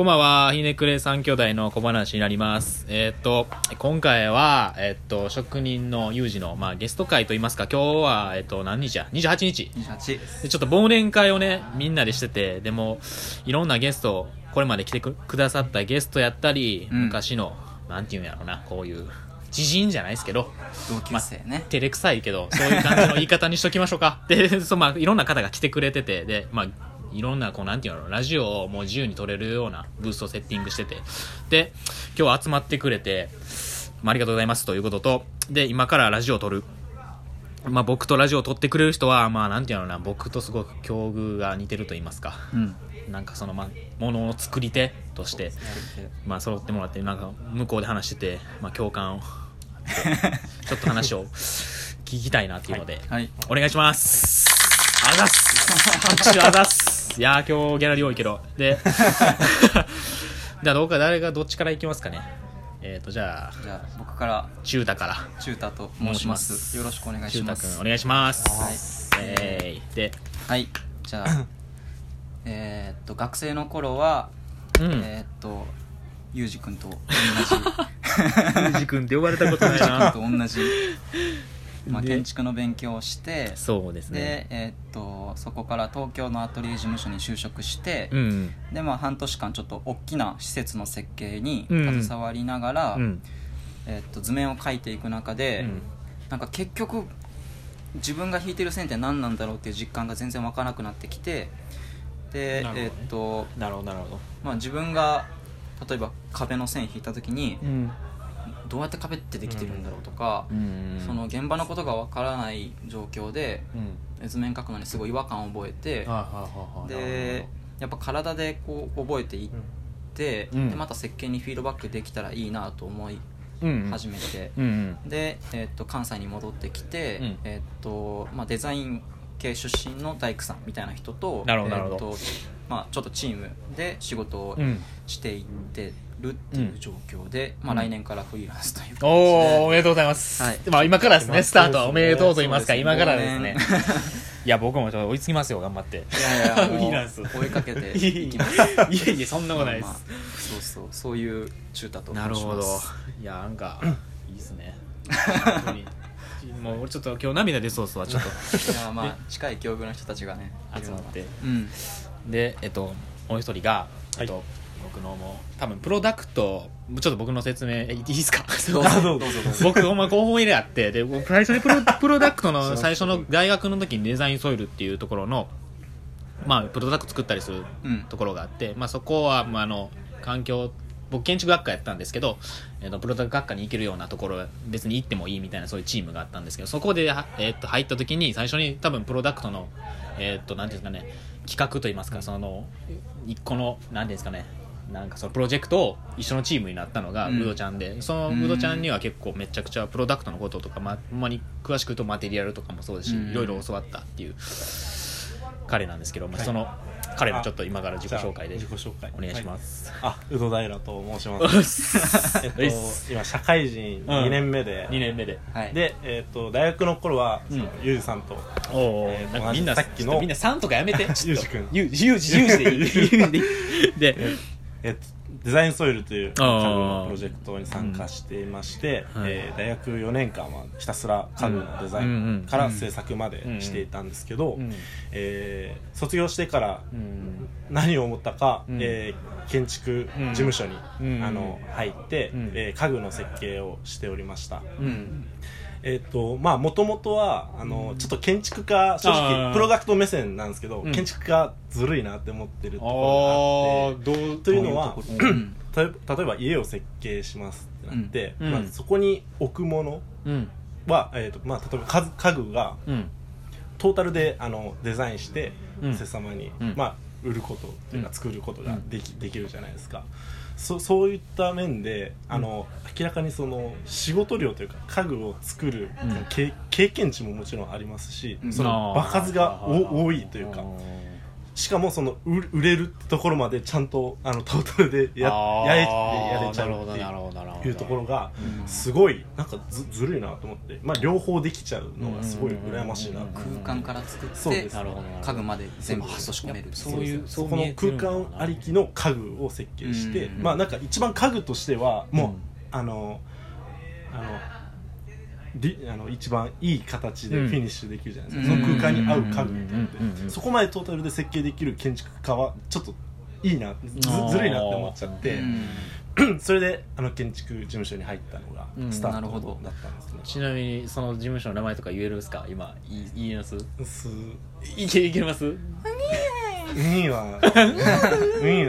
こんばんは、ひねくれ三兄弟の小話になります。えーっと、今回は、えーっと、職人の有事の、まあ、ゲスト会といいますか、今日は、えーっと、何日や ?28 日。28でちょっと忘年会をね、みんなでしてて、でも、いろんなゲスト、これまで来てくくださったゲストやったり、うん昔の、なんていうんやろうな、こういう、知人じゃないですけど、同級生ね、照れくさいけど、そういう感じの言い方にしときましょうか。で、そう、まあ、いろんな方が来てくれてて、で、まあ、いろんな、こう、なんていうの、ラジオをもう自由に撮れるようなブースをセッティングしてて、で、今日集まってくれて、まあ、ありがとうございますということと、で、今からラジオを撮る。まあ、僕とラジオを撮ってくれる人は、まあ、なんていうのかな、僕とすごく境遇が似てると言いますか。うんなんかその、まあ、ものの作り手として、まあ、揃ってもらって、なんか、向こうで話してて、まあ、共感を、ちょっと話を聞きたいなっていうので、はいお願いします。あざっす。拍手あざっす。いやー、今日ギャラリー多いけど。で、じゃあ、どうか、誰がどっちからいきますかね。えっ、ー、と、じゃあ、じゃあ僕から中太から。中太と申しますよろしくお願いし中ます太くん、お願いします。はいえー、で、はいじゃあ えーっと学生の頃は、うん。えーっとゆうじくんと同ゆうじくんって呼ばれたことないじゆうじな。くんと同じ、まあ、で建築の勉強をしてそうですね。で、えーっとそこから東京のアトリエ事務所に就職して、うん。でまあ半年間ちょっと大きな施設の設計にうん携わりながら、うん。えーっと図面を描いていく中で、うんなんか結局自分が引いてる線って何なんだろうっていう実感が全然湧かなくなってきてで、なるほどねえーっとなるほど、なるほど。まあ、自分が例えば壁の線引いた時にうん。どうやって壁ってできてるんだろうとか、うん。その現場のことがわからない状況でうん。図面描くのにすごい違和感を覚えてでやっぱ体でこう覚えていって、うん。でまた設計にフィードバックできたらいいなと思いうん始めて、で、えーっと関西に戻ってきて、うん。えーっとまあ、デザイン系出身の大工さんみたいな人とえーっとまあ、ちょっとチームで仕事をうん。していってるっていう状況で、まあ、来年からフリーランスという形で、おーおめでとうございます、はい。まあ今からですねスタート。はおめでとうと言いますかそうです今からですね。5年いや僕もちょっと追いつきますよ頑張って。いやいやフリーランス。追いかけていいきます。や いやいやそんなことないです、まあまあそうそうそういう中太となるほど。いやなんか いいですね。本当に。もう俺ちょっと今日涙出そうっすわちょっと。いやまあ近い境遇の人たちがね集まって。うん。でえっともう一人が、えっと僕のもう多分プロダクトちょっと僕の説明えいいですか？どうぞどうぞどうぞ。僕ほんま候補入れあってで僕最初にプロプロダクトの最初の大学の時にデザインソイルっていうところのまあプロダクト作ったりするうん。ところがあって、まあ、そこは、まあ、あの環境僕建築学科やったんですけど、えーとプロダクト学科に行けるようなところ別に行ってもいいみたいなそういうチームがあったんですけどそこで、はえー、と入った時に最初に多分プロダクトのえっ、となんていうんですかね企画といいますかその一個のなんていうんですかねなんかそのプロジェクトを一緒のチームになったのがうん。ウドちゃんで、そのうん。ウドちゃんには結構めちゃくちゃプロダクトのこととか、まあ、ほんまに詳しく言うとマテリアルとかもそうですし、うん。いろいろ教わったっていう彼なんですけど、まあ、その彼のちょっと今から自己紹介で自己紹介お願いします、あ宇戸平と申します。えっと今社会人2年目で、2年目で。はい。で、えっと大学の頃は、うん。そのゆうじさんと。おお、えーなんかみんなさっきの。みんな3とかやめて。ゆうじくんゆうじゆうじでいい。でいい。でえっとデザインソイルという家具のプロジェクトに参加していまして、うん。はい。えー大学4年間はひたすら家具のデザインから制作までしていたんですけど、うんえー卒業してからうん。何を思ったか、うん。えー建築事務所に、うん。あの入って、うん。えー家具の設計をしておりました。うんえっ、とまあもともとはあの、ちょっと建築家正直プロダクト目線なんですけど、うん。建築家ずるいなって思ってるとあころがあってというのは例えば家を設計しますってなって、うん。まずそこに置くものうん。は、えーとまあ、例えば家家具がうん。トータルであのデザインして、うん。お世様に、うん。まあ、売ることっていうかうん作ることができ,、できるじゃないですかそそういった面であの、明らかにその仕事量というか家具を作る、うん。経経験値ももちろんありますし、うん。その場数がお多いというか。あしかもその売売れるってところまでちゃんとあのトータルでややれやれちゃうっていうところがうんすごいなんかずずるいなと思って、まあ、両方できちゃうのがすごい羨ましいな。空間から作って家具まで全部落とし込める。そういうそこの空間ありきの家具を設計して、うん。まあなんか一番家具としてはもう、うん。あのあのりあの一番いい形でフィニッシュできるじゃないですか、うん。その空間に合う家具っていうので、うんうんうんうんそこまでトータルで設計できる建築家はちょっといいなずずるいなって思っちゃって、それであの建築事務所に入ったのがうん。スタートだったんですね、ちなみにその事務所の名前とか言えるんですか？今言えます？すいけいけます？いいわいい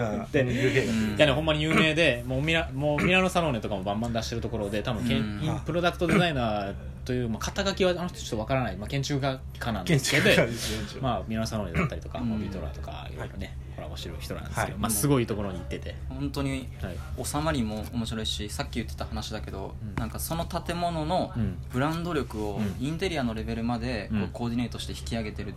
ねほんまに有名でもうミラもうミラノサローネとかもバンバン出してるところで多分けんうん。インプロダクトデザイナーという、まあ、肩書きはあの人ちょっとわからない、まあ、建築家家なんで建すけどまあミラノサローネだったりとか、うん。モビトラとかいろいろね、コラボしてる人なんですけど、はい。まあ、すごいところに行ってて、本当にはい。収まりも面白いしさっき言ってた話だけど、うん。なんかその建物のうん。ブランド力をうん。インテリアのレベルまでコーディネートして引き上げてる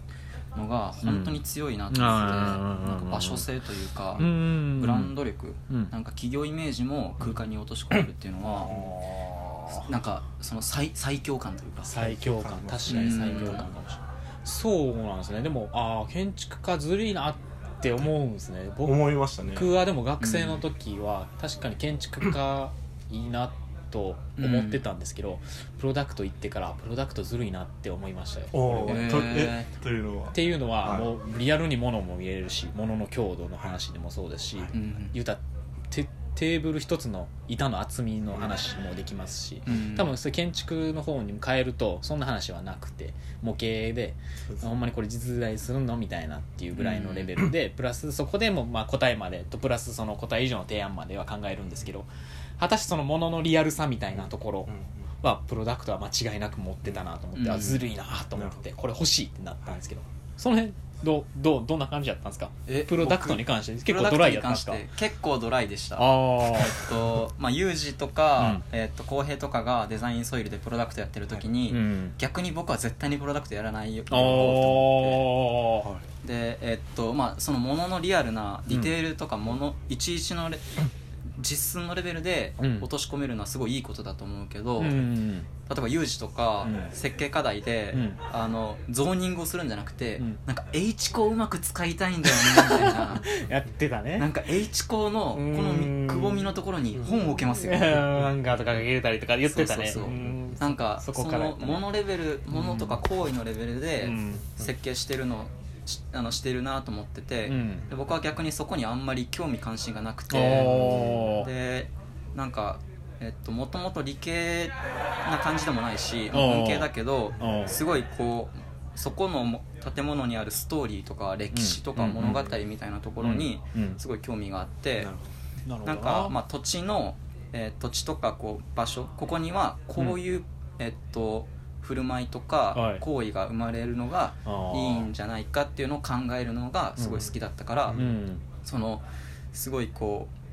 のが本当に強いなとうん思って、なんか場所性というか、うんブランド力、うん。なんか企業イメージも空間に落とし込めるっていうのは、なんかその最最強感というか。最強感。確かに最強感かもしれない。そうなんですね。でもああ建築家ずるいなって思うんですね。僕思いましたね。僕はでも学生の時は確かに建築家いいなと思ってたんですけど、プロダクト行ってからプロダクトずるいなって思いましたよ。とえというのは？っていうのは、はい。もうリアルに物も見れるし物の強度の話でもそうですし、うん。言うたらテテーブル一つの板の厚みの話もできますし、うん。多分それ建築の方に変えるとそんな話はなくて模型でほんまにこれ実在するのみたいなっていうぐらいのレベルで、プラスそこでもまあ答えまでとプラスその答え以上の提案までは考えるんですけど果たしてそのもののリアルさみたいなところはプロダクトは間違いなく持ってたなと思って、うん。あずるいなと思ってこれ欲しいってなったんですけどその辺どうどうどんな感じだったんですか？えプロダクトに関して僕結構ドライやったんですか？結構ドライでした。ああえっとまあ、ユージとか、えっと、浩平とかがデザインソイルでプロダクトやってる時に、うん。逆に僕は絶対にプロダクトやらないよでえっとまあそのもののリアルなディテールとかもの、い。ちいちのレ実寸のレベルでうん。落とし込めるのはすごいいいことだと思うけど、うん例えば有事とか、うん。設計課題で、うん。あのゾーニングをするんじゃなくて、うん。なんか H コをうまく使いたいんだよねみたいな。やってたね。なんか H コのこのうん。くぼみのところに本を置けますよ、漫画とか入れたりとか言ってたね。そうそうそう。うん。なんかそそこからやのレベルものとか行為のレベルでうん。設計してるのしあのしてるなと思ってて、うん。で僕は逆にそこにあんまり興味関心がなくてでなんかえっともともと理系な感じでもないし文系だけどすごいこうそこのも建物にあるストーリーとか歴史とかうん。物語みたいなところにうん。うん。すごい興味があって。なるなるほど。なんか、まあ、土地の、えー土地とかこう場所ここにはこういう、えっと振る舞いとはい。か行為が生まれるのがいいんじゃないかっていうのを考えるのがすごい好きだったから、うん。そのすごいこう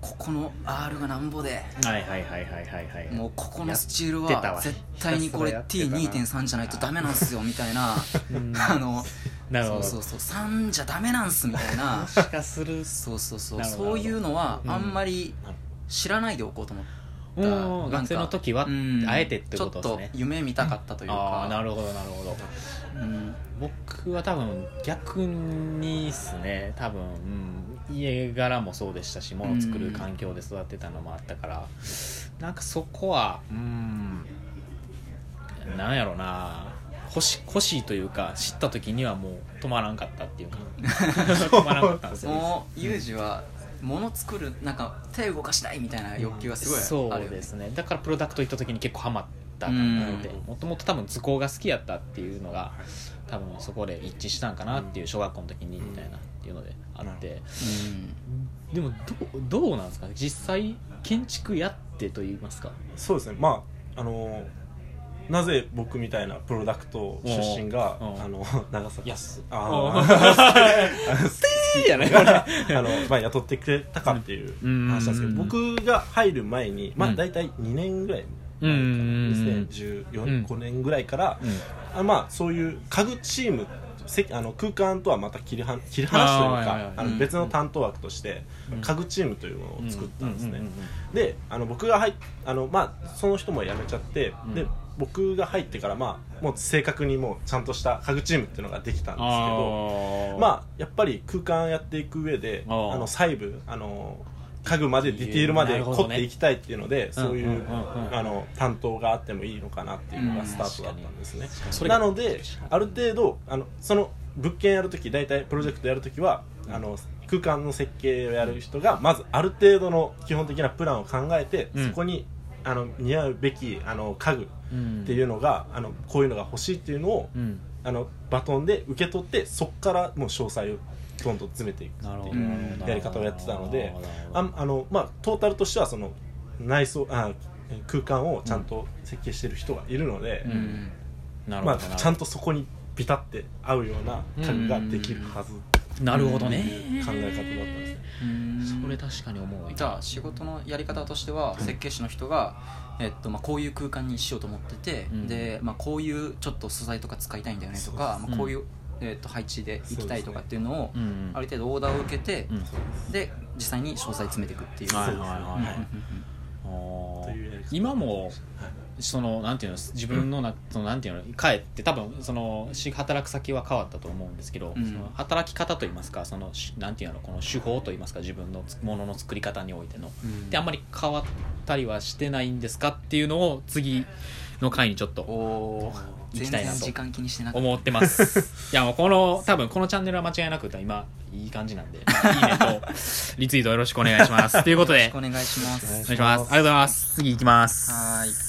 ここの R がなんぼではいはいはいはいはいはい。もうここのスチールは絶対にこれやってたな。T2.3 じゃないとダメなんすよみたいな。うん。あのそうそうそう3じゃダメなんすみたいな。もしかする。そうそうそう。そういうのはうん。あんまり知らないでおこうと思って。うんなんか学生の時は？うん。あえてってことですちょっねと夢見たかったというか。ああなるほどなるほど。うん。僕は多分逆にですね。多分、うん、家柄もそうでしたし物作る環境で育ってたのもあったから、なんかそこはうん。なんやろな。欲し欲しいというか知った時にはもう止まらんかったっていうか。止まらんかったんですよ。もうユージは物作るなんか手動かしたいみたいな欲求がすごいあるよね。そうですね。だからプロダクト行った時に結構ハマったのでうん。もともと多分図工が好きやったっていうのが多分そこで一致したんかなっていう小学校の時にみたいなっていうのであって。でもどうどうなんですかね？実際建築やってと言いますか？そうですね。まああのなぜ僕みたいなプロダクト出身があの長崎。安。あ おうーい あの、まあ、雇ってくれたかっていううん。話なんですけどうん。僕が入る前に、まあ、うん。大体2年ぐらいうん前かな。うん。2014、5年ぐらいから、うん。あまあ、そういう家具チームせあの空間とはまた切りは切り離しというかあのうん。別の担当枠としてうん。家具チームというのを作ったんですね、であの僕が入っあの、まあ、その人も辞めちゃって、うん。で僕が入ってから、まあ、もう正確にもうちゃんとした家具チームっていうのができたんですけどまあやっぱり空間やっていく上であの細部あの家具までディティールまで凝っていきたいっていうのでそういうあの担当があってもいいのかなっていうのがスタートだったんですね。なのである程度あのその物件やるとき大体プロジェクトやるときはあの空間の設計をやる人がまずある程度の基本的なプランを考えてうん。そこにあの似合うべきあの家具うんっていうのがあのこういうのが欲しいっていうのをうん。あのバトンで受け取ってそこからもう詳細をどんどん詰めていくっていううんやり方をやってたのでああの、まあ、トータルとしてはその内装あ空間をちゃんと設計してる人がいるので、ううんんまあ、なるほど。なちゃんとそこにビタって合うような家具ができるはず。なるほどね。っていう考え方だったんですね。うん。それ確かに思うじゃあ仕事のやり方としては設計士の人が、えっとまあ、こういう空間にしようと思ってて、うん。で、まあ、こういうちょっと素材とか使いたいんだよねとか、まあ、こういう、えっと配置でいきたいとかっていうのをうん。ある程度オーダーを受けて、うん。で実際に詳細詰めていくっていう、はいはい今もはいそのなんていうの自分のなそのなんていうの帰って多分そのし働く先は変わったと思うんですけど、うん。その働き方といいますかそのしなんていうのこの手法といいますか自分のつものの作り方においての、うん。であんまり変わったりはしてないんですかっていうのを次の回にちょっと行きたいなと然時間気にしてなかった。思ってます。いやもうこの 多分このチャンネルは間違いなく今いい感じなんで、まあいいねとリツイートよろしくお願いします。ということで。よろしくお願いします。お願いします。ありがとうございます。次行きます。はーい